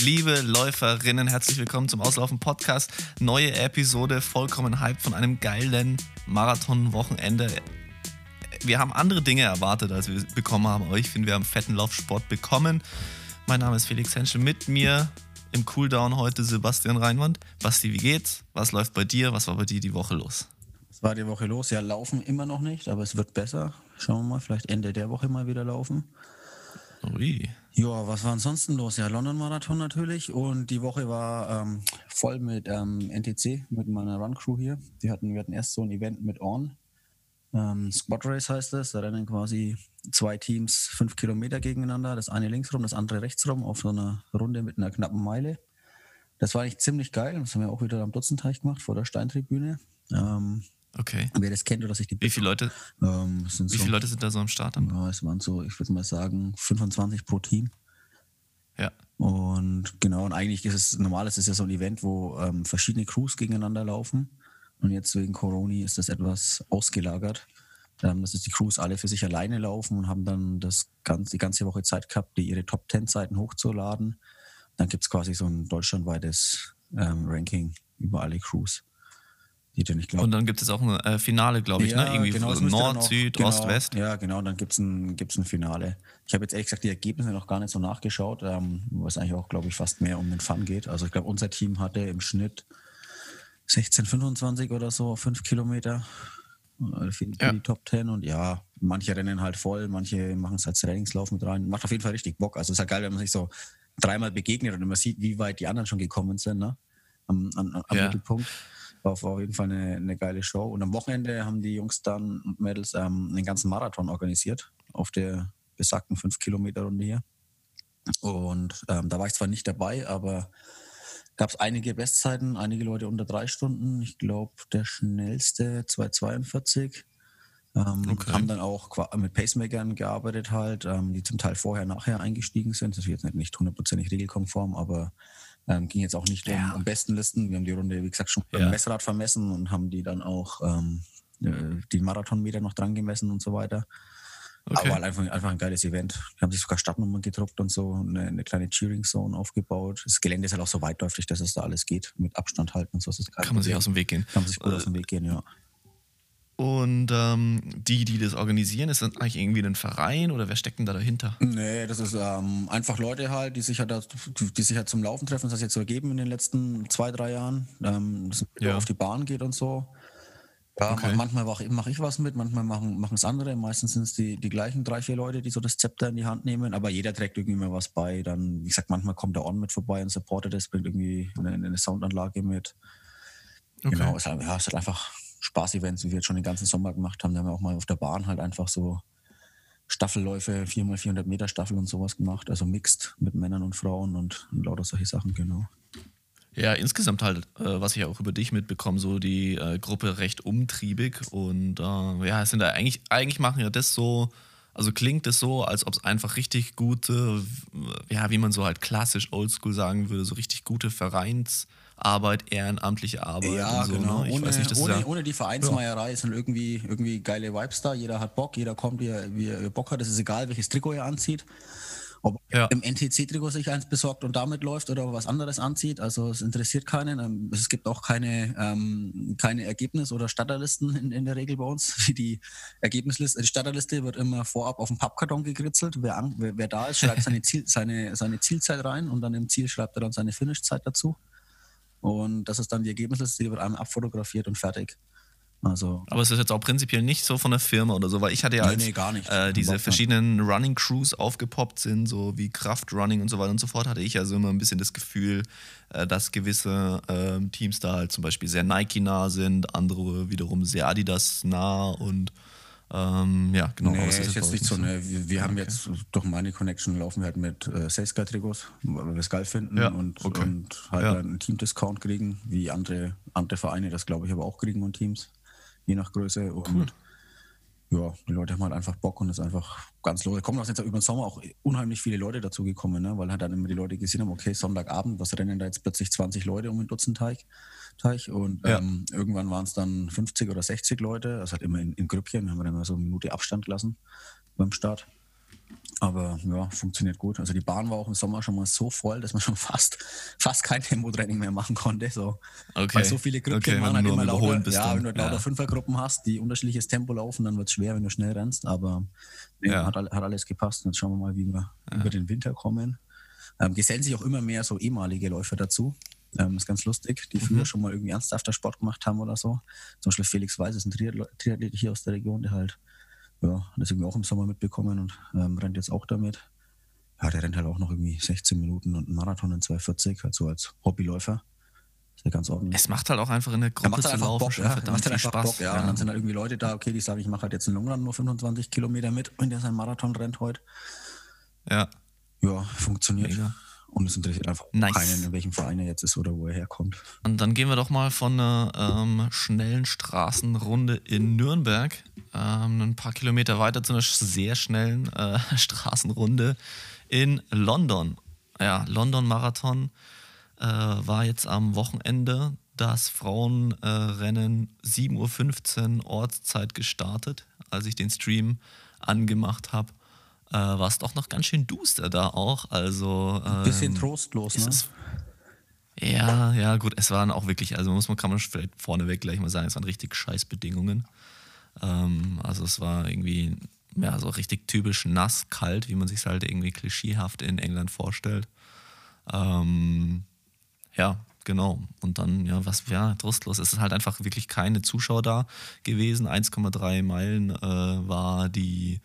Liebe Läuferinnen, herzlich willkommen zum Auslaufen Podcast. Neue Episode, vollkommen hyped von einem geilen Marathon-Wochenende. Wir haben andere Dinge erwartet, als wir bekommen haben, aber ich finde, wir haben fetten Laufsport bekommen. Mein Name ist Felix Henschel. Mit mir im Cooldown heute Sebastian Reinwand. Basti, wie geht's? Was läuft bei dir? Was war bei dir die Woche los? Was war die Woche los? Ja, laufen immer noch nicht, aber es wird besser. Schauen wir mal, vielleicht Ende der Woche mal wieder laufen. Ui. Ja, was war ansonsten los? Ja, London-Marathon natürlich und die Woche war ähm, voll mit ähm, NTC, mit meiner Run-Crew hier. Die hatten, wir hatten erst so ein Event mit On. Ähm, Squad Race heißt das. Da rennen quasi zwei Teams fünf Kilometer gegeneinander. Das eine links rum, das andere rechts rum auf so einer Runde mit einer knappen Meile. Das war eigentlich ziemlich geil. Das haben wir auch wieder am Dutzenteich gemacht vor der Steintribüne. Ähm, Okay. Wer das kennt oder sich die. Wie viele Leute? Ähm, wie so, viele Leute sind da so am Start? Dann? Ja, es waren so, ich würde mal sagen, 25 pro Team. Ja. Und genau, und eigentlich ist es normal, es ist ja so ein Event, wo ähm, verschiedene Crews gegeneinander laufen. Und jetzt wegen Corona ist das etwas ausgelagert. Ähm, dass die Crews alle für sich alleine laufen und haben dann das ganze, die ganze Woche Zeit gehabt, die ihre Top 10 Seiten hochzuladen. Dann gibt es quasi so ein deutschlandweites ähm, Ranking über alle Crews. Glaub, und dann gibt es auch ein äh, Finale, glaube ich, ne? ja, ne? Irgendwie genau, Nord, auch, Süd, genau, Ost, West. Ja, genau, dann gibt es ein, gibt's ein Finale. Ich habe jetzt ehrlich gesagt die Ergebnisse noch gar nicht so nachgeschaut, ähm, was eigentlich auch, glaube ich, fast mehr um den Fun geht. Also ich glaube, unser Team hatte im Schnitt 16,25 oder so 5 Kilometer äh, für, ja. die Top 10 und ja, manche rennen halt voll, manche machen es als Trainingslauf mit rein. Macht auf jeden Fall richtig Bock. Also es ist halt geil, wenn man sich so dreimal begegnet und man sieht, wie weit die anderen schon gekommen sind, ne? Am, am, am ja. Mittelpunkt. War auf jeden Fall eine, eine, geile Show. Und am Wochenende haben die Jungs dann und Mädels ähm, einen ganzen Marathon organisiert auf der besagten 5-Kilometer-Runde hier. Und ähm, da war ich zwar nicht dabei, aber gab es einige Bestzeiten, einige Leute unter drei Stunden. Ich glaube, der schnellste 2,42. Ähm, okay. Haben dann auch mit Pacemakern gearbeitet halt, ähm, die zum Teil vorher, nachher eingestiegen sind. Das ist jetzt nicht hundertprozentig regelkonform, aber ähm, ging jetzt auch nicht ja. um, um Bestenlisten. Wir haben die Runde, wie gesagt, schon ja. beim Messrad vermessen und haben die dann auch ähm, äh, die Marathonmeter noch dran gemessen und so weiter. Okay. Aber halt einfach, einfach ein geiles Event. Die haben sich sogar Stadtnummern gedruckt und so, eine, eine kleine Cheering-Zone aufgebaut. Das Gelände ist halt auch so weitläufig, dass es da alles geht, mit Abstand halten und so. Kann man sich aus dem Weg gehen. Kann man sich gut äh, aus dem Weg gehen, ja. Und ähm, die, die das organisieren, ist das eigentlich irgendwie ein Verein oder wer steckt denn da dahinter? Nee, das ist ähm, einfach Leute halt, die sich halt, die sich halt zum Laufen treffen. Das hat sich jetzt so ergeben in den letzten zwei, drei Jahren, ähm, dass man ja. auf die Bahn geht und so. Ja, okay. manchmal mache ich, mach ich was mit, manchmal machen es andere. Meistens sind es die, die gleichen drei, vier Leute, die so das Zepter in die Hand nehmen, aber jeder trägt irgendwie mal was bei. Dann, wie gesagt, manchmal kommt der On mit vorbei und supportet das, bringt irgendwie eine, eine Soundanlage mit. Okay. Genau, es ist, ja, es ist einfach Spaß-Events, wie wir jetzt schon den ganzen Sommer gemacht haben. Da haben wir auch mal auf der Bahn halt einfach so Staffelläufe, 4x400 Meter Staffel und sowas gemacht. Also mixed mit Männern und Frauen und, und lauter solche Sachen, genau. Ja, insgesamt halt, äh, was ich auch über dich mitbekomme, so die äh, Gruppe recht umtriebig und äh, ja, sind da eigentlich, eigentlich machen ja das so, also klingt es so, als ob es einfach richtig gute, ja, wie man so halt klassisch oldschool sagen würde, so richtig gute Vereins- Arbeit, ehrenamtliche Arbeit. Ja, so, genau. Ne? Ohne, nicht, ohne, ja, ohne, die Vereinsmeierei ja. sind irgendwie, irgendwie geile Vibes da. Jeder hat Bock, jeder kommt, wie er, wie er Bock hat. Es ist egal, welches Trikot er anzieht. Ob ja. im NTC-Trikot sich eins besorgt und damit läuft oder was anderes anzieht. Also es interessiert keinen. Ähm, es gibt auch keine, ähm, keine Ergebnis- oder Starterlisten in, in der Regel bei uns. Die Ergebnisliste, die Starterliste wird immer vorab auf dem Pappkarton gekritzelt. Wer, wer, wer da ist, schreibt seine, Ziel, seine, seine Zielzeit rein und dann im Ziel schreibt er dann seine Finishzeit dazu. Und das ist dann die Ergebnisliste, die wird einmal abfotografiert und fertig. Also, Aber es ist jetzt auch prinzipiell nicht so von der Firma oder so, weil ich hatte ja nee, als nee, äh, diese verschiedenen Running Crews aufgepoppt sind, so wie Kraft Running und so weiter und so fort, hatte ich also immer ein bisschen das Gefühl, äh, dass gewisse äh, Teams da halt zum Beispiel sehr Nike-nah sind, andere wiederum sehr Adidas-nah und ähm, ja, genau. Nee, ist, ist jetzt nicht so. Ne, wir, wir haben okay. jetzt durch meine Connection laufen wir halt mit äh, Sales Guy Trikots, weil wir es geil finden ja, und, okay. und halt ja. einen Team-Discount kriegen, wie andere, andere Vereine das glaube ich aber auch kriegen und Teams, je nach Größe. Und cool ja, die Leute haben halt einfach Bock und es ist einfach ganz los. Da kommen auch jetzt über den Sommer auch unheimlich viele Leute dazu gekommen, ne? weil halt dann immer die Leute gesehen haben, okay, Sonntagabend, was rennen da jetzt plötzlich 20 Leute um den Dutzendteich? Teich und ja. ähm, irgendwann waren es dann 50 oder 60 Leute, also halt immer in, in Grüppchen, haben wir dann immer so eine Minute Abstand gelassen beim Start. Aber ja, funktioniert gut. Also die Bahn war auch im Sommer schon mal so voll, dass man schon fast, fast kein Tempotraining mehr machen konnte. So. Okay. Weil so viele Gruppen okay, waren halt immer lauter. Ja, dann. wenn du lauter ja. Fünfergruppen hast, die unterschiedliches Tempo laufen, dann wird es schwer, wenn du schnell rennst. Aber ja. hat, hat, alles gepasst. Jetzt schauen wir mal, wie wir ja. über den Winter kommen. Ähm, gesellen sich auch immer mehr so ehemalige Läufer dazu. Ähm, ist ganz lustig, die früher mhm. schon mal irgendwie ernsthafter Sport gemacht haben oder so. Zum Beispiel Felix Weiß ist ein Triathlet hier aus der Region, der halt ja, das irgendwie auch im Sommer mitbekommen und ähm, rennt jetzt auch damit. Ja, der rennt halt auch noch irgendwie 16 Minuten und einen Marathon in 240, halt so als Hobbyläufer. Ist ja ganz ordentlich. Es macht halt auch einfach in der Gruppe halt zu laufen Bock, ja. verdammt halt viel Spaß. Bock, ja. ja. Und dann sind halt irgendwie Leute da, okay, die sagen, ich mache halt jetzt einen Longrun nur 25 Kilometer mit, wenn der seinen Marathon rennt heute. Ja. Ja, funktioniert. Mega. Und es interessiert einfach nice. keinen, in welchem Verein er jetzt ist oder wo er herkommt. Und dann gehen wir doch mal von einer ähm, schnellen Straßenrunde in Nürnberg ähm, ein paar Kilometer weiter zu einer sehr schnellen äh, Straßenrunde in London. Ja, London Marathon äh, war jetzt am Wochenende das Frauenrennen äh, 7.15 Uhr Ortszeit gestartet, als ich den Stream angemacht habe äh, war es doch noch ganz schön duster da auch. Also, ähm, Ein bisschen trostlos, ne? Es, ja, ja, gut, es waren auch wirklich, also muss man, kann man vielleicht vorneweg gleich mal sagen, es waren richtig scheiß Bedingungen. Ähm, also es war irgendwie, ja, so richtig typisch nass, kalt, wie man sich halt irgendwie klischeehaft in England vorstellt. Ähm, ja, genau. Und dann, ja, was, ja, trostlos. Es ist halt einfach wirklich keine Zuschauer da gewesen. 1,3 Meilen äh, war die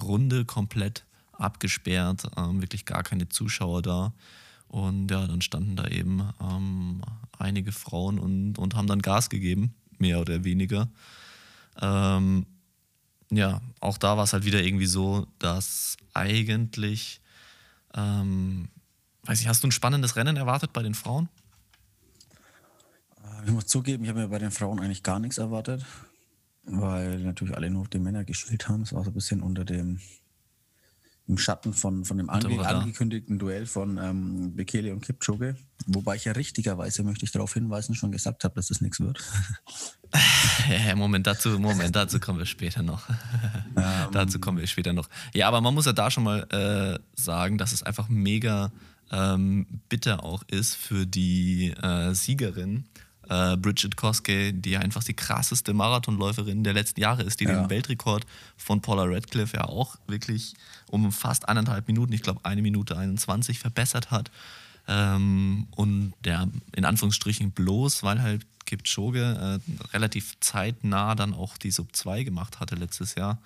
Runde komplett abgesperrt, ähm, wirklich gar keine Zuschauer da. Und ja, dann standen da eben ähm, einige Frauen und, und haben dann Gas gegeben, mehr oder weniger. Ähm, ja, auch da war es halt wieder irgendwie so, dass eigentlich, ähm, weiß ich, hast du ein spannendes Rennen erwartet bei den Frauen? Ich muss zugeben, ich habe mir bei den Frauen eigentlich gar nichts erwartet weil natürlich alle nur auf die Männer gespielt haben. Es war so ein bisschen unter dem im Schatten von, von dem ange angekündigten Duell von ähm, Bekele und Kipchoge. Wobei ich ja richtigerweise, möchte ich darauf hinweisen, schon gesagt habe, dass das nichts wird. Moment, dazu, Moment, dazu kommen wir später noch. Ähm, dazu kommen wir später noch. Ja, aber man muss ja da schon mal äh, sagen, dass es einfach mega ähm, bitter auch ist für die äh, Siegerin, äh, Bridget Koske, die einfach die krasseste Marathonläuferin der letzten Jahre ist, die ja. den Weltrekord von Paula Radcliffe ja auch wirklich um fast eineinhalb Minuten, ich glaube eine Minute 21 verbessert hat. Ähm, und ja, in Anführungsstrichen bloß, weil halt Kipchoge äh, relativ zeitnah dann auch die Sub 2 gemacht hatte letztes Jahr,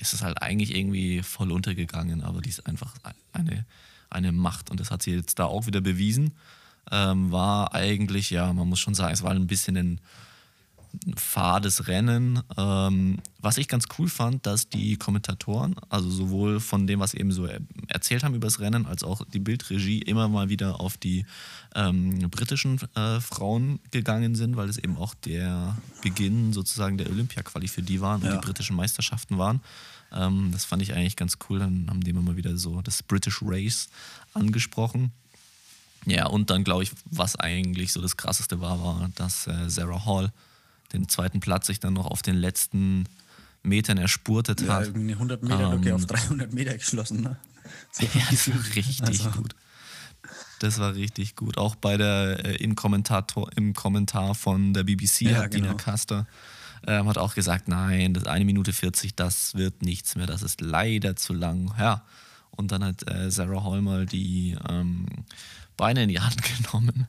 ist es halt eigentlich irgendwie voll untergegangen, aber die ist einfach eine, eine Macht und das hat sie jetzt da auch wieder bewiesen ähm, war eigentlich, ja, man muss schon sagen, es war ein bisschen ein fades Rennen. Ähm, was ich ganz cool fand, dass die Kommentatoren, also sowohl von dem, was sie eben so erzählt haben über das Rennen, als auch die Bildregie immer mal wieder auf die ähm, britischen äh, Frauen gegangen sind, weil es eben auch der Beginn sozusagen der Olympia-Quali für die waren und ja. die britischen Meisterschaften waren. Ähm, das fand ich eigentlich ganz cool. Dann haben die immer mal wieder so das British Race angesprochen. Ja, und dann glaube ich, was eigentlich so das Krasseste war, war, dass äh, Sarah Hall den zweiten Platz sich dann noch auf den letzten Metern erspurtet ja, hat. Irgendwie 100 Meter ähm, auf 300 Meter geschlossen. Ne? So ja, das war richtig also. gut. Das war richtig gut. Auch bei der äh, im, Kommentator, im Kommentar von der BBC ja, hat genau. Dina Caster ähm, hat auch gesagt, nein, das eine Minute 40, das wird nichts mehr, das ist leider zu lang. Ja. Und dann hat äh, Sarah Hall mal die ähm, Beine in die Hand genommen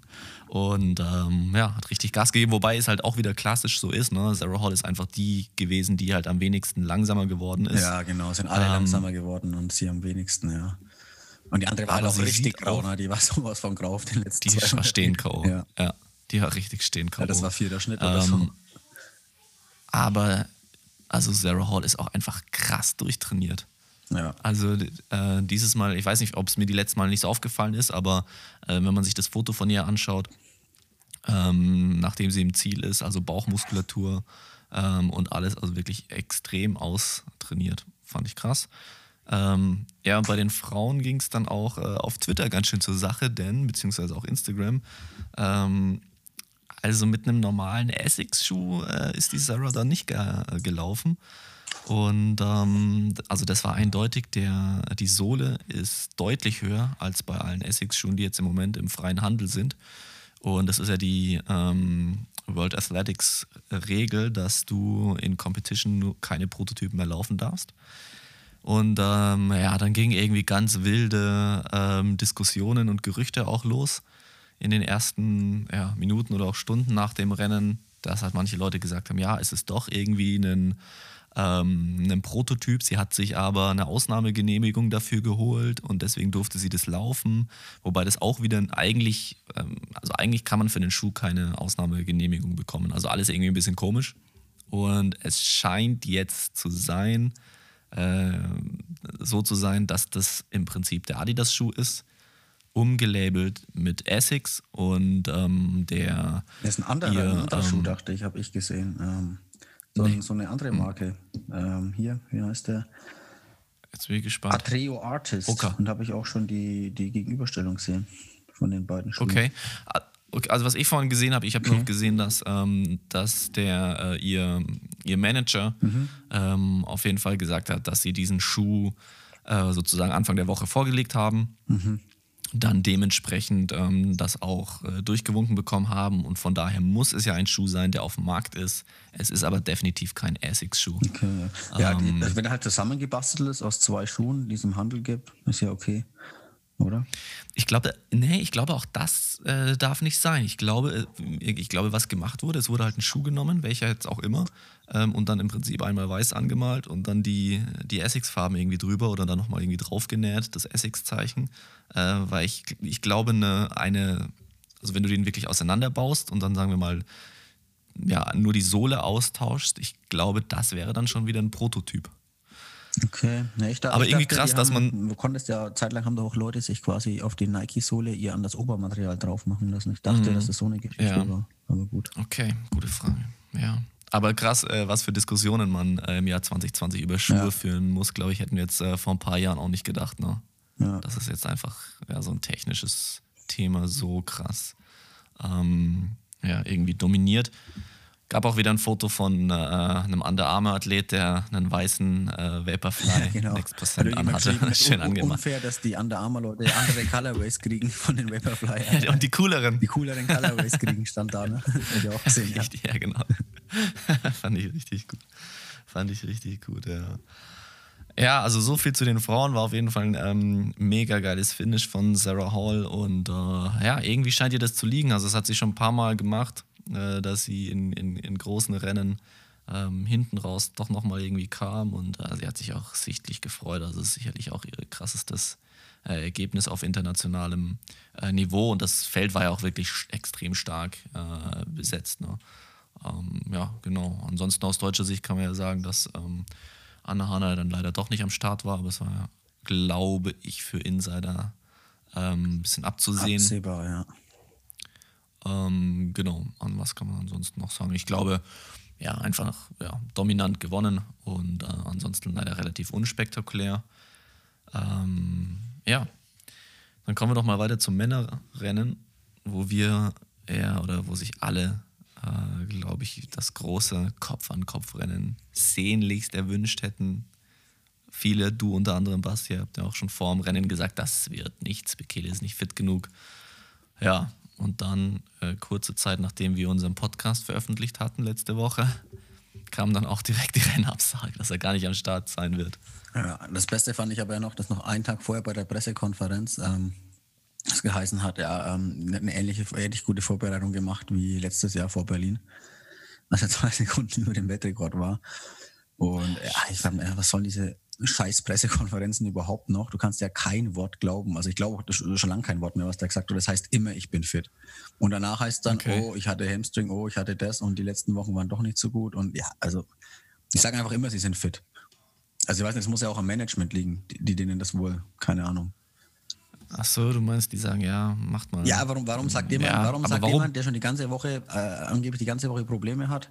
und ähm, ja, hat richtig Gas gegeben, wobei es halt auch wieder klassisch so ist. Ne? Sarah Hall ist einfach die gewesen, die halt am wenigsten langsamer geworden ist. Ja, genau, sind alle ähm, langsamer geworden und sie am wenigsten, ja. Und die andere war halt auch richtig grau, ne? die war sowas von grau auf den letzten Die war stehen K.O. Ja. ja. die war richtig stehen K.O. Ja, das war vierter Schnitt oder so. Ähm, aber also Sarah Hall ist auch einfach krass durchtrainiert. Ja. Also äh, dieses Mal, ich weiß nicht, ob es mir die letzten Mal nicht so aufgefallen ist, aber äh, wenn man sich das Foto von ihr anschaut, ähm, nachdem sie im Ziel ist, also Bauchmuskulatur ähm, und alles, also wirklich extrem austrainiert. Fand ich krass. Ähm, ja, bei den Frauen ging es dann auch äh, auf Twitter ganz schön zur Sache, denn, beziehungsweise auch Instagram, ähm, also mit einem normalen Essex-Schuh äh, ist die Sarah dann nicht ge gelaufen Und ähm, also das war eindeutig, der, die Sohle ist deutlich höher als bei allen Essex-Schuhen, die jetzt im Moment im freien Handel sind. Und das ist ja die ähm, World Athletics Regel, dass du in Competition keine Prototypen mehr laufen darfst. Und ähm, ja, dann gingen irgendwie ganz wilde ähm, Diskussionen und Gerüchte auch los in den ersten ja, Minuten oder auch Stunden nach dem Rennen, dass halt manche Leute gesagt haben, ja, es ist doch irgendwie ein ähm, einen Prototyp. Sie hat sich aber eine Ausnahmegenehmigung dafür geholt und deswegen durfte sie das laufen. Wobei das auch wieder eigentlich, ähm, also eigentlich kann man für den Schuh keine Ausnahmegenehmigung bekommen. Also alles irgendwie ein bisschen komisch. Und es scheint jetzt zu sein, äh, so zu sein, dass das im Prinzip der Adidas-Schuh ist umgelabelt mit Essex und ähm, der. Das ist ein anderer, ihr, ein anderer ähm, Schuh, dachte ich, habe ich gesehen. Ähm, so, nee. so eine andere hm. Marke. Ähm, hier, wie heißt der? Jetzt bin ich gespannt. Atreo Artist. Okay. Und habe ich auch schon die, die Gegenüberstellung gesehen von den beiden Schuhen. Okay. okay. Also was ich vorhin gesehen habe, ich habe okay. noch gesehen, dass, ähm, dass der, äh, ihr, ihr Manager mhm. ähm, auf jeden Fall gesagt hat, dass sie diesen Schuh äh, sozusagen Anfang der Woche vorgelegt haben. Mhm dann dementsprechend ähm, das auch äh, durchgewunken bekommen haben. Und von daher muss es ja ein Schuh sein, der auf dem Markt ist. Es ist aber definitiv kein Essex-Schuh. Okay. Ja, ähm, die, wenn er halt zusammengebastelt ist aus zwei Schuhen, die es im Handel gibt, ist ja okay oder? Ich glaube, nee, ich glaube auch das äh, darf nicht sein. Ich glaube, äh, ich glaube, was gemacht wurde, es wurde halt ein Schuh genommen, welcher jetzt auch immer, ähm, und dann im Prinzip einmal weiß angemalt und dann die, die Essex-Farben irgendwie drüber oder dann nochmal irgendwie draufgenäht, das Essex-Zeichen. Äh, weil ich, ich glaube, eine, eine, also wenn du den wirklich auseinanderbaust und dann sagen wir mal, ja, nur die Sohle austauschst, ich glaube, das wäre dann schon wieder ein Prototyp. Okay, ja, ich da, aber ich irgendwie dachte, krass, dass haben, man. Du konntest ja, zeitlang haben da auch Leute sich quasi auf die Nike-Sohle ihr an das Obermaterial drauf machen lassen. Ich dachte, mhm. dass das so eine Geschichte ja. war. Aber gut. Okay, gute Frage. Ja. Aber krass, äh, was für Diskussionen man äh, im Jahr 2020 über Schuhe ja. führen muss, glaube ich, hätten wir jetzt äh, vor ein paar Jahren auch nicht gedacht. Ne? Ja. Das ist jetzt einfach ja, so ein technisches Thema, so krass. Ähm, ja, irgendwie dominiert. Gab auch wieder ein Foto von äh, einem Under Armour-Athlet, der einen weißen äh, Vaporfly genau. Next Percent anhatte. Schön angemacht. Unfair, dass die Under Armour-Leute andere Colorways kriegen von den Vaporfly. und die cooleren. Die cooleren Colorways kriegen, stand da, ne? Hätte ich auch gesehen. Richtig, ja, ja genau. Fand ich richtig gut. Fand ich richtig gut, ja. Ja, also so viel zu den Frauen war auf jeden Fall ein ähm, mega geiles Finish von Sarah Hall und äh, ja, irgendwie scheint ihr das zu liegen. Also, es hat sie schon ein paar Mal gemacht äh, dass sie in, in, in großen Rennen ähm, hinten raus doch nochmal irgendwie kam und äh, sie hat sich auch sichtlich gefreut. Also ist sicherlich auch ihr krassestes äh, Ergebnis auf internationalem äh, Niveau und das Feld war ja auch wirklich extrem stark äh, besetzt. Ne? Ähm, ja, genau. Ansonsten aus deutscher Sicht kann man ja sagen, dass ähm, Anna Hanna dann leider doch nicht am Start war, aber es war, ja, glaube ich, für Insider ähm, ein bisschen abzusehen. Absehbar, ja. Ähm, genau, an was kann man ansonsten noch sagen? Ich glaube, ja, einfach ja, dominant gewonnen und äh, ansonsten leider relativ unspektakulär. Ähm, ja, dann kommen wir doch mal weiter zum Männerrennen, wo wir ja, oder wo sich alle, äh, glaube ich, das große Kopf-an-Kopf-Rennen sehnlichst erwünscht hätten. Viele, du unter anderem, Basti, habt ja auch schon vor dem Rennen gesagt, das wird nichts, Bekele ist nicht fit genug. Ja, und dann, äh, kurze Zeit nachdem wir unseren Podcast veröffentlicht hatten letzte Woche, kam dann auch direkt die Rennabsage, dass er gar nicht am Start sein wird. Ja, das Beste fand ich aber ja noch, dass noch einen Tag vorher bei der Pressekonferenz ähm, das geheißen hat, er ähm, eine ähnliche, ähnlich gute Vorbereitung gemacht wie letztes Jahr vor Berlin, als er zwei Sekunden über dem Weltrekord war. Und ja, ich fand, was sollen diese scheiß Pressekonferenzen überhaupt noch. Du kannst ja kein Wort glauben. Also ich glaube schon lange kein Wort mehr, was der gesagt hat. Das heißt immer, ich bin fit. Und danach heißt dann, okay. oh, ich hatte Hamstring, oh, ich hatte das und die letzten Wochen waren doch nicht so gut. Und ja, also ich sage einfach immer, sie sind fit. Also ich weiß nicht, es muss ja auch am Management liegen, die, die denen das wohl, keine Ahnung. Ach so, du meinst, die sagen, ja, macht mal. Ja, warum, warum sagt jemand, ja, warum sagt warum? jemand, der schon die ganze Woche, äh, angeblich die ganze Woche Probleme hat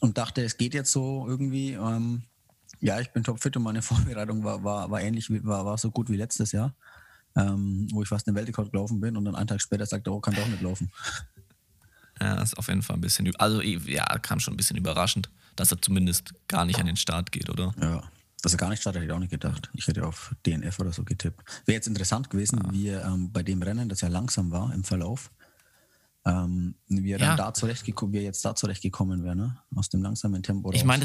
und dachte, es geht jetzt so irgendwie, ähm, ja, ich bin topfit und meine Vorbereitung war, war, war ähnlich, war, war so gut wie letztes Jahr, ähm, wo ich fast den Weltrekord gelaufen bin und dann einen Tag später sagte, oh, kann doch nicht laufen. Ja, ist auf jeden Fall ein bisschen, also ja, kam schon ein bisschen überraschend. dass er zumindest gar nicht an den Start geht, oder? Ja. Dass er gar nicht startet, hätte ich auch nicht gedacht. Ich hätte auf DNF oder so getippt. Wäre jetzt interessant gewesen, ja. wie er ähm, bei dem Rennen, das ja langsam war im Verlauf, ähm, wie er ja. dann da zurechtgekommen, wie er jetzt da zurechtgekommen wäre, ne? Aus dem langsamen Tempo. Raus. Ich meine,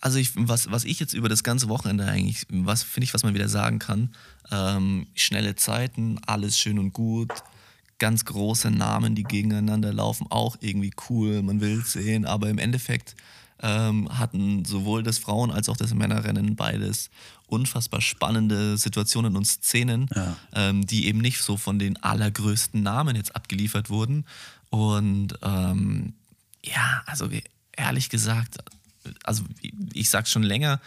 also ich, was, was ich jetzt über das ganze Wochenende eigentlich, was finde ich, was man wieder sagen kann, ähm, schnelle Zeiten, alles schön und gut, ganz große Namen, die gegeneinander laufen, auch irgendwie cool, man will es sehen, aber im Endeffekt ähm, hatten sowohl das Frauen- als auch das Männerrennen beides unfassbar spannende Situationen und Szenen, ja. ähm, die eben nicht so von den allergrößten Namen jetzt abgeliefert wurden. Und ähm, ja, also ehrlich gesagt, also ich sag's schon länger,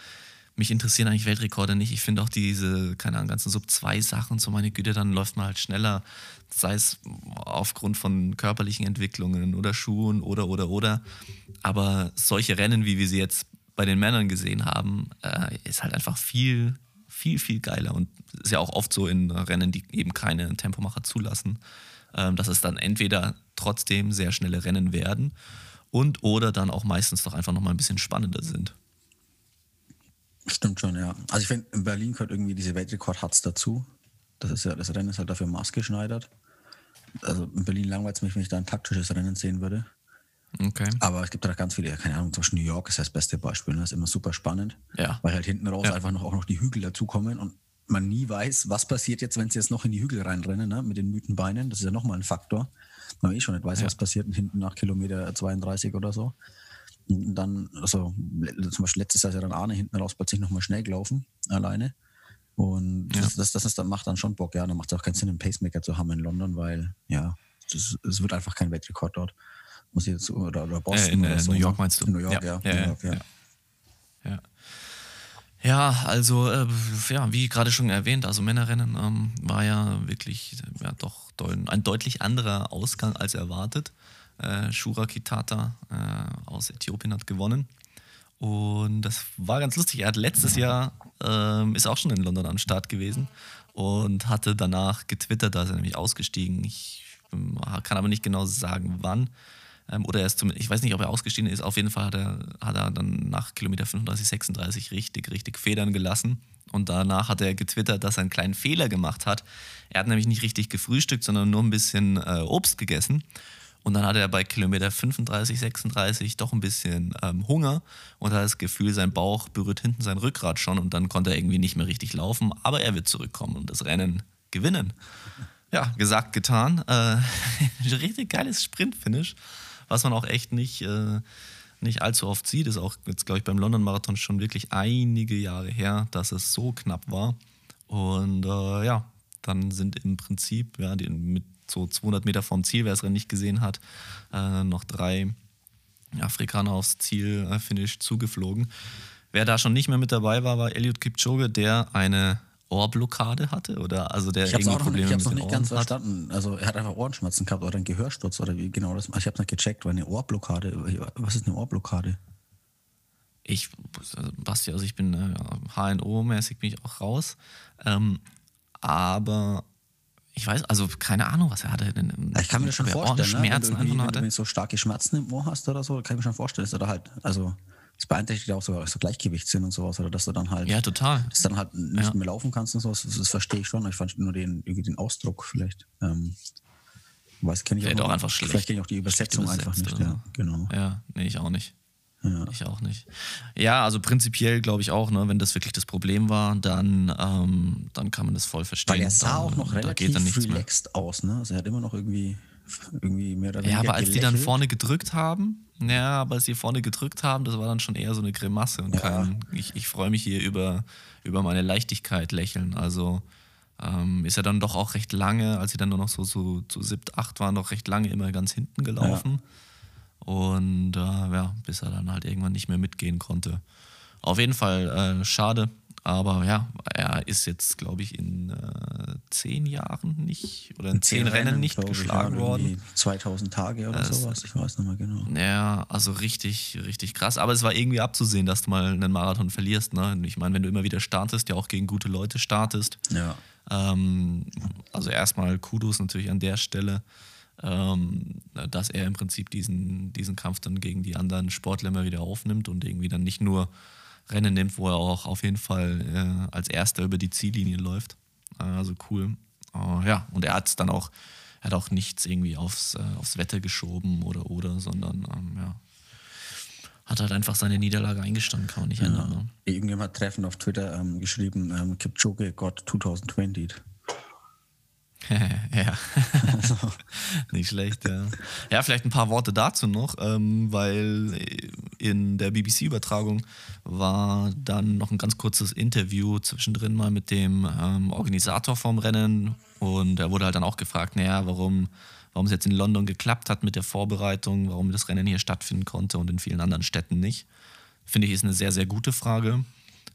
mich interessieren eigentlich Weltrekorde nicht. Ich finde auch diese, keine Ahnung, ganzen Sub-2-Sachen, so meine Güte, dann läuft man halt schneller, sei es aufgrund von körperlichen Entwicklungen oder Schuhen oder, oder, oder. Aber solche Rennen, wie wir sie jetzt bei den Männern gesehen haben, äh, ist halt einfach viel, viel, viel geiler. Und ist ja auch oft so in Rennen, die eben keine Tempomacher zulassen, äh, dass es dann entweder trotzdem sehr schnelle Rennen werden und oder dann auch meistens doch einfach nochmal ein bisschen spannender sind. Stimmt schon, ja. Also ich finde, in Berlin gehört irgendwie diese Weltrekord-Hatz dazu. Das ist ja, das Rennen ist halt dafür maßgeschneidert. Also in Berlin langweilt es mich, wenn ich da ein taktisches Rennen sehen würde. Okay. Aber es gibt da ganz viele, keine Ahnung, zum Beispiel New York ist das beste Beispiel. Ne? Das ist immer super spannend, ja. weil halt hinten raus ja. einfach noch, auch noch die Hügel dazukommen und man nie weiß, was passiert jetzt, wenn sie jetzt noch in die Hügel reinrennen, ne? mit den Mythenbeinen. Das ist ja nochmal ein Faktor. Man eh schon nicht weiß, ja. was passiert hinten nach Kilometer 32 oder so. Und dann, also zum Beispiel letztes Jahr ist ja dann Arne hinten raus plötzlich nochmal schnell gelaufen, alleine. Und ja. das, das, das ist, macht dann schon Bock, ja. Dann macht es auch keinen Sinn, einen Pacemaker zu haben in London, weil, ja, es wird einfach kein Weltrekord dort. Muss ich jetzt, oder, oder Boston. Äh, in oder so, New York meinst du? In New York. Ja, ja, New York, ja. ja. Ja. also äh, ja, wie gerade schon erwähnt, also Männerrennen ähm, war ja wirklich ja, doch ein deutlich anderer Ausgang als erwartet. Äh, Shura Kitata äh, aus Äthiopien hat gewonnen. Und das war ganz lustig. Er hat letztes Jahr, ähm, ist auch schon in London am Start gewesen und hatte danach getwittert, da ist er nämlich ausgestiegen. Ich ähm, kann aber nicht genau sagen, wann. Ähm, oder er ist zum, ich weiß nicht, ob er ausgestiegen ist. Auf jeden Fall hat er, hat er dann nach Kilometer 35, 36 richtig, richtig Federn gelassen. Und danach hat er getwittert, dass er einen kleinen Fehler gemacht hat. Er hat nämlich nicht richtig gefrühstückt, sondern nur ein bisschen äh, Obst gegessen. Und dann hatte er bei Kilometer 35, 36 doch ein bisschen ähm, Hunger und hat das Gefühl, sein Bauch berührt hinten sein Rückgrat schon und dann konnte er irgendwie nicht mehr richtig laufen. Aber er wird zurückkommen und das Rennen gewinnen. Ja, gesagt, getan. Äh, richtig geiles Sprint-Finish, was man auch echt nicht, äh, nicht allzu oft sieht. Ist auch jetzt, glaube ich, beim London-Marathon schon wirklich einige Jahre her, dass es so knapp war. Und äh, ja, dann sind im Prinzip ja, die, mit so 200 Meter vom Ziel, wer es nicht gesehen hat, äh, noch drei Afrikaner aufs Zielfinish äh, zugeflogen. Wer da schon nicht mehr mit dabei war, war Eliud Kipchoge, der eine Ohrblockade hatte oder also der ich irgendwie Probleme noch, ich mit noch nicht ganz hat. verstanden. Also er hat einfach Ohrenschmerzen gehabt oder einen Gehörsturz oder wie genau das. Ich habe es nicht gecheckt, weil eine Ohrblockade. Was ist eine Ohrblockade? Ich, Basti, also ich bin äh, HNO-mäßig bin ich auch raus. Ähm, aber ich weiß, also keine Ahnung, was er hatte. Ich kann mir das schon vorstellen, ne? Schmerzen wenn, du, wenn du so starke Schmerzen im Ohr hast oder so, kann ich mir schon vorstellen, dass du da halt, also das beeinträchtigt auch so, so Gleichgewichtssinn und sowas, oder dass du dann halt, ja, total. dass dann halt nicht ja. mehr laufen kannst und sowas, das, das, verstehe ich schon. Ich fand nur den, irgendwie den Ausdruck vielleicht. Ähm, weiß, kenne ich vielleicht auch, auch einfach schlecht. Vielleicht kenne ich auch die Übersetzung einfach nicht, ja, genau. Ja, nee, ich auch nicht. Ja. Ich auch nicht. Ja, also prinzipiell glaube ich auch, ne, wenn das wirklich das Problem war, dann, ähm, dann kann man das voll verstehen. Weil er sah dann, auch noch relativ relaxed aus, ne? Also er hat immer noch irgendwie, irgendwie mehr oder weniger Ja, aber als gelächelt. die dann vorne gedrückt haben, ja, aber als die vorne gedrückt haben, das war dann schon eher so eine Grimasse und Ja. kein, ich, ich freue mich hier über, über meine Leichtigkeit lächeln. Also ähm, ist er dann doch auch recht lange, als sie dann nur noch so, so zu siebt, acht waren, noch recht lange immer ganz hinten gelaufen. Und äh, ja, bis er dann halt irgendwann nicht mehr mitgehen konnte. Auf jeden Fall äh, schade, aber ja, er ist jetzt, glaube ich, in äh, zehn Jahren nicht oder in, zehn, Rennen, nicht glaub ich, geschlagen worden. irgendwie 2000 Tage oder Das- sowas, ich weiß nicht mehr genau. Ja, also richtig, richtig krass. Aber es war irgendwie abzusehen, dass du mal einen Marathon verlierst. Ne? Ich meine, wenn du immer wieder startest, ja auch gegen gute Leute startest. Ja. Ähm, also erstmal Kudos natürlich an der Stelle. ähm, dass er im Prinzip diesen, diesen Kampf dann gegen die anderen Sportler immer wieder aufnimmt und irgendwie dann nicht nur Rennen nimmt, wo er auch auf jeden Fall äh, als erster über die Ziellinie läuft. Äh, also cool. Äh, ja, und er hat es dann auch, er hat auch nichts irgendwie aufs, äh, aufs Wetter geschoben oder oder, sondern ähm, ja, hat halt einfach seine Niederlage eingestanden, kann man nicht ja. ändern. Ne? Irgendjemand hat Treffen auf Twitter ähm, geschrieben, ähm, Kipchoge got 2020. ja, also. nicht schlecht, ja. Ja, vielleicht ein paar Worte dazu noch, ähm, weil in der BBC-Übertragung war dann noch ein ganz kurzes Interview zwischendrin mal mit dem ähm, Organisator vom Rennen und er wurde halt dann auch gefragt, naja, warum, warum es jetzt in London geklappt hat mit der Vorbereitung, warum das Rennen hier stattfinden konnte und in vielen anderen Städten nicht. Finde ich, ist eine sehr, sehr gute Frage.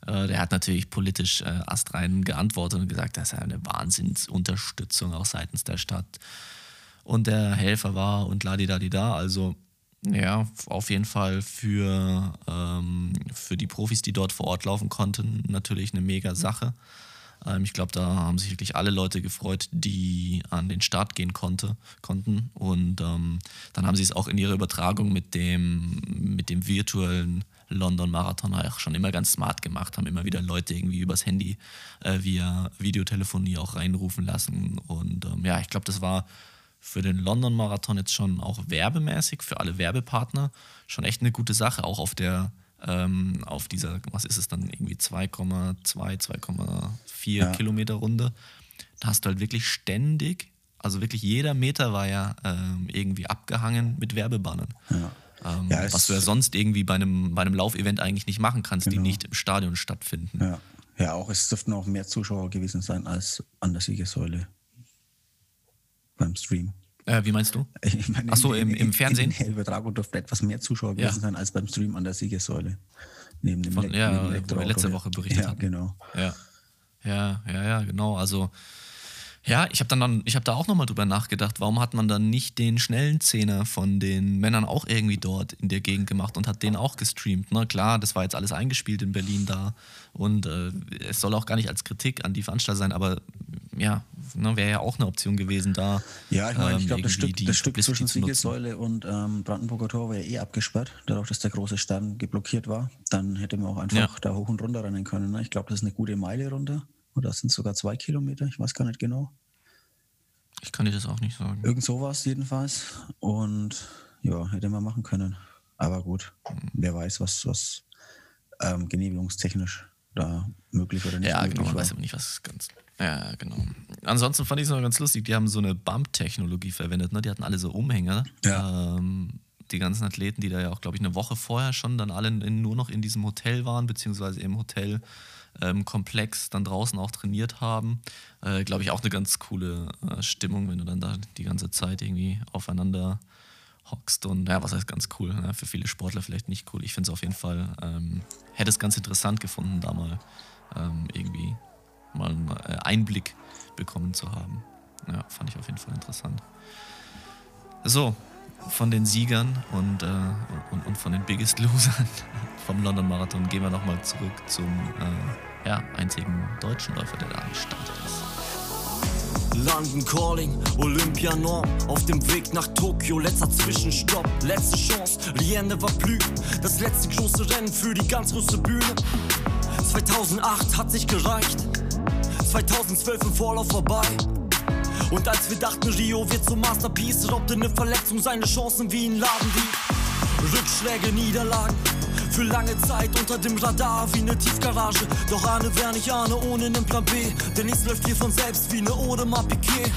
Äh, der hat natürlich politisch äh, astrein geantwortet und gesagt, das ist eine Wahnsinnsunterstützung auch seitens der Stadt. Und der Helfer war und ladidadida. Also ja, auf jeden Fall für, ähm, für die Profis, die dort vor Ort laufen konnten, natürlich eine mega Sache. Ähm, ich glaube, da haben sich wirklich alle Leute gefreut, die an den Start gehen konnte, konnten. Und ähm, dann haben sie es auch in ihrer Übertragung mit dem, mit dem virtuellen London Marathon auch schon immer ganz smart gemacht, haben immer wieder Leute irgendwie übers Handy äh, via Videotelefonie auch reinrufen lassen. Und ähm, ja, ich glaube, das war für den London Marathon jetzt schon auch werbemäßig, für alle Werbepartner, schon echt eine gute Sache, auch auf der ähm, auf dieser, was ist es dann, irgendwie 2,2, 2,4 ja. Kilometer Runde. Da hast du halt wirklich ständig, also wirklich jeder Meter war ja ähm, irgendwie abgehangen mit Werbebannern. Ja. Ähm, ja, was du ja sonst irgendwie bei einem, bei einem Laufevent eigentlich nicht machen kannst, genau. die nicht im Stadion stattfinden. Ja. ja, auch es dürften auch mehr Zuschauer gewesen sein als an der Siegessäule beim Stream. Äh, wie meinst du? Ich meine, Achso, im, im Fernsehen? In der Übertragung dürften etwas mehr Zuschauer gewesen ja. sein als beim Stream an der Siegessäule. Neben dem Von, ja, neben wo wir letzte Woche berichtet ja, haben. genau. Ja. ja, ja, ja, genau. Also ja, ich habe dann, ich habe da auch nochmal drüber nachgedacht, warum hat man dann nicht den schnellen Zehner von den Männern auch irgendwie dort in der Gegend gemacht und hat den auch gestreamt. Na klar, das war jetzt alles eingespielt in Berlin da und äh, es soll auch gar nicht als Kritik an die Veranstalter sein, aber ja, ne, wäre ja auch eine Option gewesen da. Ja, ich meine, ähm, ich glaube, das Stück, das Stück zwischen Siegessäule und ähm, Brandenburger Tor war ja eh abgesperrt, dadurch, dass der große Stern geblockiert war. Dann hätte man auch einfach ja. da hoch und runter rennen können. Ne? Ich glaube, das ist eine gute Meile runter. Oder sind es sogar zwei Kilometer? Ich weiß gar nicht genau. Ich kann dir das auch nicht sagen. Irgend sowas jedenfalls. Und ja, hätte man machen können. Aber gut, mhm. wer weiß, was, was ähm, genehmigungstechnisch da möglich oder nicht ja, möglich genau, man weiß aber nicht, was ganz. Ja, genau. Ansonsten fand ich es noch ganz lustig, die haben so eine Bump-Technologie verwendet, ne? Die hatten alle so Umhänge. Ja. Ähm, die ganzen Athleten, die da ja auch, glaube ich, eine Woche vorher schon dann alle in, nur noch in diesem Hotel waren, beziehungsweise im Hotel ähm, Komplex dann draußen auch trainiert haben. Äh, Glaube ich auch eine ganz coole äh, Stimmung, wenn du dann da die ganze Zeit irgendwie aufeinander hockst und ja, was heißt ganz cool, ne? für viele Sportler vielleicht nicht cool. Ich finde es auf jeden Fall, ähm, hätte es ganz interessant gefunden, da mal ähm, irgendwie mal einen äh, Einblick bekommen zu haben. Ja, fand ich auf jeden Fall interessant. So, von den Siegern und, äh, und, und, von den Biggest Losern vom London Marathon gehen wir nochmal zurück zum äh, ja, einzigen deutschen Läufer, der da am Start ist. London Calling, Olympia Norm, auf dem Weg nach Tokio, letzter Zwischenstopp, letzte Chance, Lienne war blüht, das letzte große Rennen für die ganz große Bühne. 2008 hat sich gereicht, 2012 im Vorlauf vorbei. Und als wir dachten, Rio wird zum Masterpiece, raubte eine Verletzung seine Chancen wie ein Ladendieb. Rückschläge, Niederlagen, für lange Zeit unter dem Radar wie eine Tiefgarage. Doch ahne wer nicht ahne ohne einen Plan B. Denn nichts läuft hier von selbst wie eine Ode mal Piquet.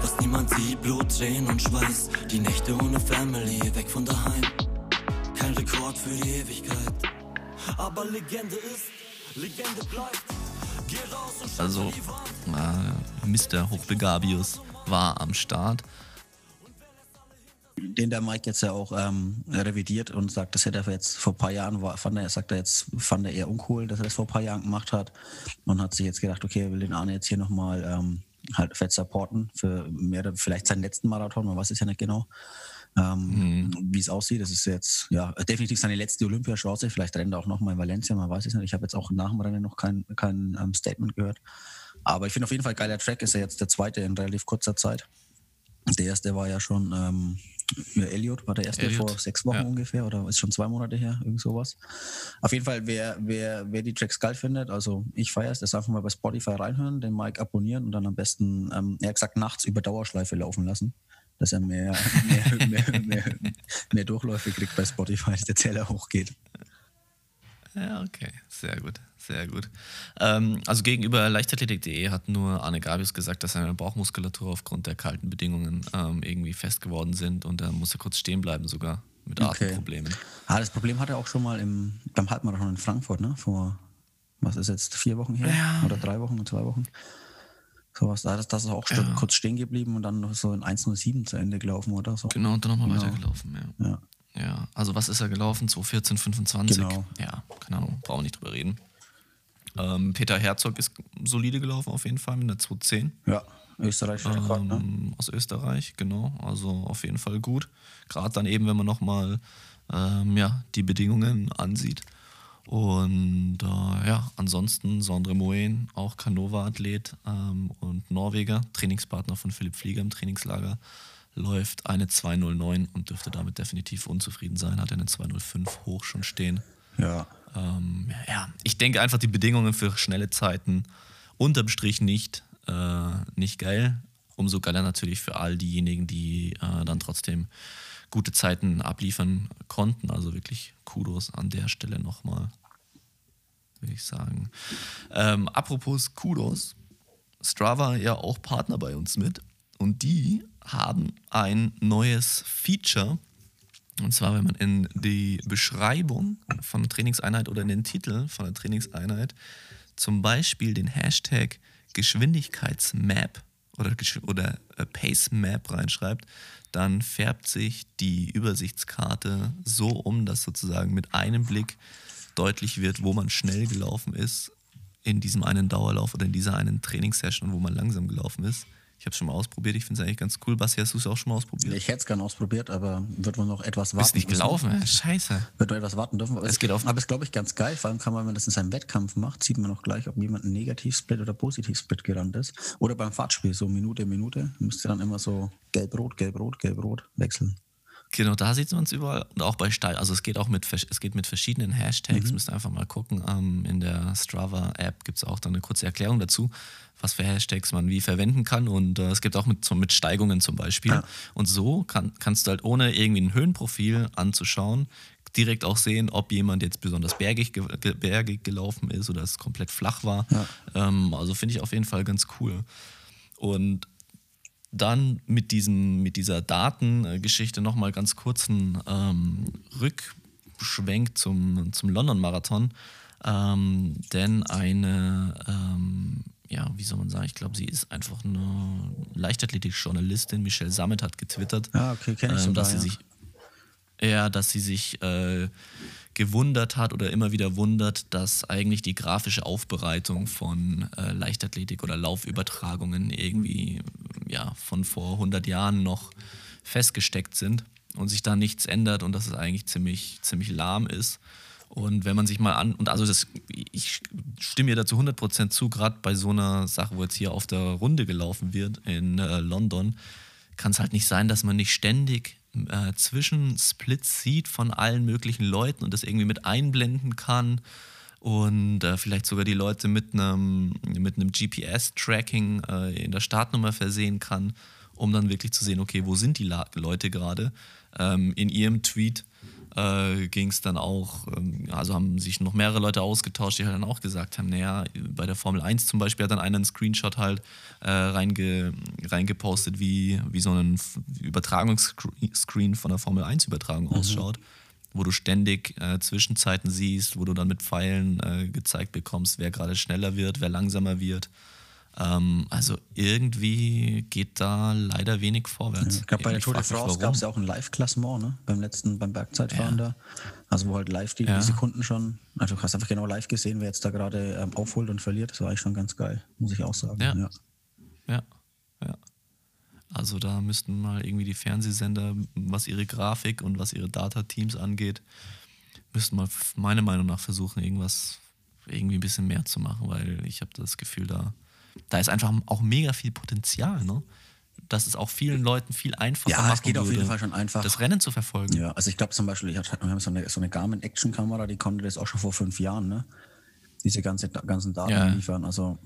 Was niemand sieht, Blut, Tränen und Schweiß. Die Nächte ohne Family, weg von daheim. Kein Rekord für die Ewigkeit. Aber Legende ist, Legende bleibt. Also, äh, Mr. Hochbegabius war am Start. Den der Mike jetzt ja auch ähm, revidiert und sagt, das hätte er jetzt vor ein paar Jahren, war, fand er, sagt er jetzt, fand er eher uncool, dass er das vor ein paar Jahren gemacht hat und hat sich jetzt gedacht, okay, er will den Arne jetzt hier nochmal ähm, halt fett supporten für mehr, vielleicht seinen letzten Marathon, man weiß es ja nicht genau ähm, mhm. wie es aussieht. Das ist jetzt ja definitiv seine letzte Olympiachance. Vielleicht rennt er auch nochmal in Valencia, man weiß es nicht. Ich habe jetzt auch nach dem Rennen noch kein, kein ähm, Statement gehört. Aber ich finde auf jeden Fall geiler Track, ist er jetzt der zweite in relativ kurzer Zeit. Der erste war ja schon, ähm, Elliot war der erste Elliot, vor sechs Wochen ja. ungefähr oder ist schon zwei Monate her, irgend sowas. Auf jeden Fall, wer, wer, wer die Tracks geil findet, also ich feiere es, das einfach mal bei Spotify reinhören, den Mike abonnieren und dann am besten, ähm, er hat gesagt, nachts über Dauerschleife laufen lassen, dass er mehr, mehr, mehr, mehr, mehr Durchläufe kriegt bei Spotify, dass der Zähler hochgeht. Ja, okay. Sehr gut. Sehr gut. Ähm, also gegenüber leichtathletik.de hat nur Arne Gabius gesagt, dass seine Bauchmuskulatur aufgrund der kalten Bedingungen ähm, irgendwie fest geworden sind und er musste kurz stehen bleiben sogar mit Okay. Atemproblemen. Ah, das Problem hatte er auch schon mal im, beim Halbmarathon in Frankfurt, ne? Vor, was ist jetzt, vier Wochen her? Ja. Oder drei Wochen, zwei Wochen? Sowas. Da ist das auch Ja. kurz stehen geblieben und dann noch so in 1.07 zu Ende gelaufen oder so. Genau, und dann nochmal Genau. weitergelaufen, ja. Ja. Ja, also was ist er gelaufen? 2014, 25? Genau. Ja, keine Ahnung, brauchen wir nicht drüber reden. Ähm, Peter Herzog ist solide gelaufen auf jeden Fall mit einer 210. ja, österreichischer Rekord, ne? Ähm, aus Österreich, genau. Also auf jeden Fall gut. Gerade dann eben, wenn man nochmal ähm, ja, die Bedingungen ansieht. Und äh, ja, ansonsten Sondre Moen, auch Canova-Athlet ähm, und Norweger, Trainingspartner von Philipp Flieger im Trainingslager, läuft eine 209 und dürfte damit definitiv unzufrieden sein, hat eine 205 hoch schon stehen. Ja. Ähm, ja, ich denke einfach, die Bedingungen für schnelle Zeiten unterm Strich nicht, äh, nicht geil. Umso geiler natürlich für all diejenigen, die äh, dann trotzdem gute Zeiten abliefern konnten. Also wirklich Kudos an der Stelle nochmal, würde ich sagen. Ähm, apropos Kudos, Strava ja auch Partner bei uns mit. Und die haben ein neues Feature, und zwar, wenn man in die Beschreibung von der Trainingseinheit oder in den Titel von der Trainingseinheit zum Beispiel den Hashtag Geschwindigkeitsmap oder, oder äh, Pace Map reinschreibt, dann färbt sich die Übersichtskarte so um, dass sozusagen mit einem Blick deutlich wird, wo man schnell gelaufen ist in diesem einen Dauerlauf oder in dieser einen Trainingssession, wo man langsam gelaufen ist. Ich habe es schon mal ausprobiert, ich finde es eigentlich ganz cool. Basti, hast du es auch schon mal ausprobiert? Ich hätte es gerne ausprobiert, aber wird man noch etwas warten. Bist nicht müssen. gelaufen, ey. scheiße. Wird noch etwas warten dürfen. Aber Es geht auf- Aber es ist, glaube ich, ganz geil. Vor allem kann man, wenn man das in seinem Wettkampf macht, sieht man auch gleich, ob jemand ein Negativsplit oder Positivsplit gerannt ist. Oder beim Fahrtspiel, so Minute, Minute, müsst ihr dann immer so gelb-rot, gelb-rot, gelb-rot wechseln. Genau, da sieht man es überall und auch bei Steil. Also es geht auch mit, es geht mit verschiedenen Hashtags, Mhm. müsst ihr einfach mal gucken. Ähm, in der Strava-App gibt es auch dann eine kurze Erklärung dazu, was für Hashtags man wie verwenden kann. Und äh, es gibt auch mit, so mit Steigungen zum Beispiel. Ja. Und so kann, kannst du halt ohne irgendwie ein Höhenprofil anzuschauen, direkt auch sehen, ob jemand jetzt besonders bergig, ge bergig gelaufen ist oder es komplett flach war. Ja. Ähm, also finde ich auf jeden Fall ganz cool. Und dann mit, diesem, mit dieser Datengeschichte nochmal ganz kurzen ähm, Rückschwenk zum, zum London-Marathon. Ähm, denn eine, ähm, ja, wie soll man sagen, ich glaube, sie ist einfach eine Leichtathletik-Journalistin, Michelle Sammet hat getwittert, Ah, okay, ich ähm, sogar, dass sie ja. sich ja, dass sie sich äh, gewundert hat oder immer wieder wundert, dass eigentlich die grafische Aufbereitung von äh, Leichtathletik oder Laufübertragungen irgendwie ja, von vor 100 Jahren noch festgesteckt sind und sich da nichts ändert und dass es eigentlich ziemlich, ziemlich lahm ist. Und wenn man sich mal an, und also das, ich stimme ihr dazu 100% zu, gerade bei so einer Sache, wo jetzt hier auf der Runde gelaufen wird in äh, London, kann es halt nicht sein, dass man nicht ständig äh, Zwischensplits sieht von allen möglichen Leuten und das irgendwie mit einblenden kann und äh, vielleicht sogar die Leute mit einem mit einem GPS-Tracking äh, in der Startnummer versehen kann, um dann wirklich zu sehen, okay, wo sind die La Leute gerade. Ähm, in ihrem Tweet äh, ging es dann auch, ähm, also haben sich noch mehrere Leute ausgetauscht, die halt dann auch gesagt haben, naja, bei der Formel 1 zum Beispiel hat dann einer einen Screenshot halt äh, reinge, reingepostet, wie, wie so ein Übertragungsscreen von der Formel 1 Übertragung ausschaut, wo du ständig äh, Zwischenzeiten siehst, wo du dann mit Pfeilen äh, gezeigt bekommst, wer gerade schneller wird, wer langsamer wird. Ähm, also irgendwie geht da leider wenig vorwärts. Ich glaube, bei der Ich Tour de France gab es ja auch ein Live-Klassement, ne? Beim letzten, beim Bergzeitfahren Ja. da. Also wo halt live die, Ja. die Sekunden schon, also du hast einfach genau live gesehen, wer jetzt da gerade ähm, aufholt und verliert. Das war eigentlich schon ganz geil, muss ich auch sagen. Ja. ja. Ja, ja. Also da müssten mal irgendwie die Fernsehsender, was ihre Grafik und was ihre Data-Teams angeht, müssten mal meiner Meinung nach versuchen, irgendwas, irgendwie ein bisschen mehr zu machen, weil ich habe das Gefühl, da, da ist einfach auch mega viel Potenzial, ne? dass es auch vielen Leuten viel einfacher Ja, es geht auf jeden würde, Fall schon einfach. das Rennen zu verfolgen. Ja, also ich glaube zum Beispiel, ich haben so eine, so eine Garmin Action Kamera, die konnte das auch schon vor fünf Jahren, ne? Diese ganze, ganzen Daten Ja. liefern. Also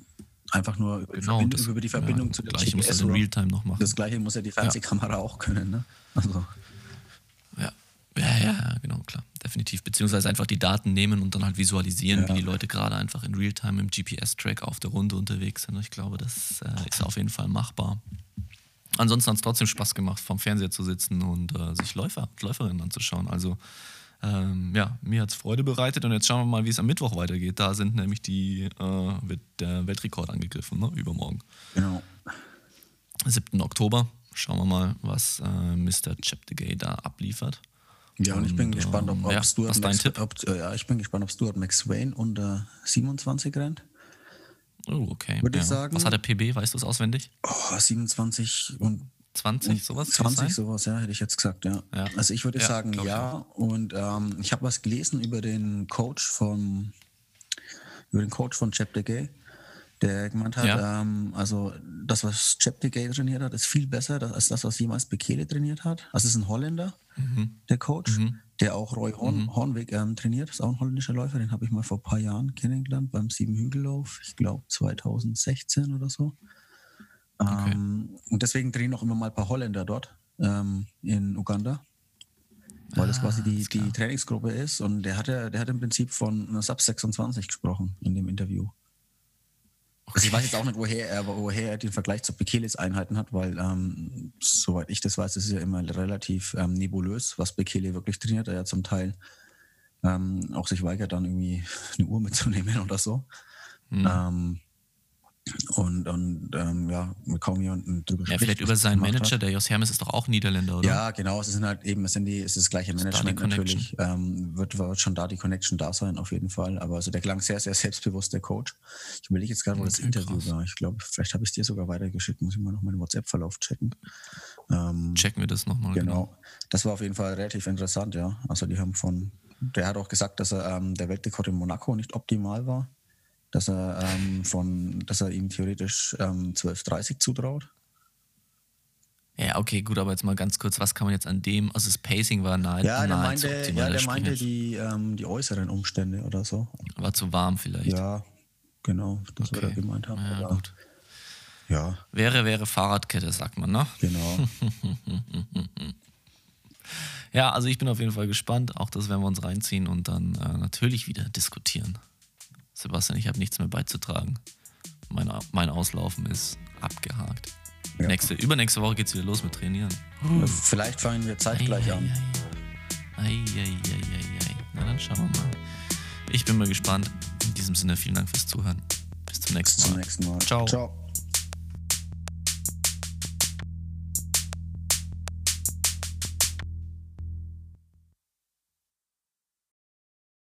einfach nur über die Genau, Verbindung, das- über die Verbindung ja, zu der das Gleiche muss das in oder- Realtime noch machen. Das gleiche muss ja die Fernsehkamera auch können, ne? Also, Ja. Ja, ja, ja, genau, klar. Definitiv. Beziehungsweise einfach die Daten nehmen und dann halt visualisieren, Ja. wie die Leute gerade einfach in Realtime im GPS-Track auf der Runde unterwegs sind. Ich glaube, das äh, ist auf jeden Fall machbar. Ansonsten hat es trotzdem Spaß gemacht, vorm Fernseher zu sitzen und äh, sich Läufer und Läuferinnen anzuschauen. Also ähm, ja, mir hat es Freude bereitet und jetzt schauen wir mal, wie es am Mittwoch weitergeht. Da sind nämlich die, äh, wird der Weltrekord angegriffen, ne? übermorgen. genau. 7. Oktober. Schauen wir mal, was äh, Mr. Cheptegei da abliefert. Ja, und ich bin Und, gespannt, ob, ob ja, Stuart Max, Tipp? Ob, äh, ja, ich bin gespannt, ob Stuart McSwain unter 27 rennt. Oh, okay. Würde ich ja. sagen- Was hat der PB? Weißt du es auswendig? Oh, 27 und 20, sowas? kann das 20 sein? sowas, ja, hätte ich jetzt gesagt, ja. Ja. Also ich würde Ja, sagen, ja. Und ähm, ich habe was gelesen über den Coach von über den Coach von Cheptegei, der gemeint hat, Ja. ähm, also das, was Cheptegei trainiert hat, ist viel besser als das, was jemals Bekele trainiert hat. Also es ist ein Holländer, Mhm. der Coach, der auch Roy Horn, Hornweg ähm, trainiert. ist auch ein holländischer Läufer, den habe ich mal vor ein paar Jahren kennengelernt beim Siebenhügellauf, ich glaube 2016 oder so. Okay. Ähm, und deswegen drehen auch immer mal ein paar Holländer dort ähm, in Uganda, weil das Ah, quasi die, die Trainingsgruppe ist. Und der hatte, der hat im Prinzip von einer Sub 26 gesprochen in dem Interview. Also ich weiß jetzt auch nicht, woher er, woher er den Vergleich zu Bekeles Einheiten hat, weil ähm, soweit ich das weiß, ist es ja immer relativ ähm, nebulös, was Bekele wirklich trainiert. Er ja zum Teil ähm, auch sich weigert, dann irgendwie eine Uhr mitzunehmen oder so. Mhm. Und und ähm, ja, mit kaum jemanden drüber Ja, spricht, vielleicht über er seinen gemacht hat. Manager, der Jos Hermes ist doch auch Niederländer, oder? Ja, genau. Es sind halt eben, es sind die, es ist das gleiche Ist da Management Connection? natürlich. Ähm, wird, wird schon da die Connection da sein, auf jeden Fall. Aber also der klang sehr, sehr selbstbewusst, der Coach. Ich überlege jetzt gerade, wo das Okay, Interview krass. war. Ich glaube, vielleicht habe ich es dir sogar weitergeschickt. Muss ich mal noch meinen WhatsApp-Verlauf checken. Ähm, Checken wir das nochmal. genau. Das war auf jeden Fall relativ interessant, ja. Also die haben von, der hat auch gesagt, dass er ähm, der Weltrekord in Monaco nicht optimal war. Dass er ähm, von, dass er ihm theoretisch ähm, 12,30 zutraut. Ja, okay, gut, aber jetzt mal ganz kurz, was kann man jetzt an dem, also das Pacing war nahe, Ja, der meinte, ja, der Sprint meinte die, ähm, die äußeren Umstände oder so. war zu warm vielleicht. Ja, genau, das wird er Okay. gemeint haben. Ja, gut. Ja, Wäre, wäre Fahrradkette, sagt man, ne? genau. Ja, also ich bin auf jeden Fall gespannt. Auch das werden wir uns reinziehen und dann äh, natürlich wieder diskutieren. Sebastian, ich habe nichts mehr beizutragen. Mein, mein Auslaufen ist abgehakt. Ja. Nächste, übernächste Woche geht es wieder los mit Trainieren. Vielleicht fangen wir zeitgleich an. Eieieiei. Na dann schauen wir mal. Ich bin mal gespannt. In diesem Sinne, vielen Dank fürs Zuhören. Bis zum Bis nächsten zum Mal. nächsten Mal. Ciao. Ciao.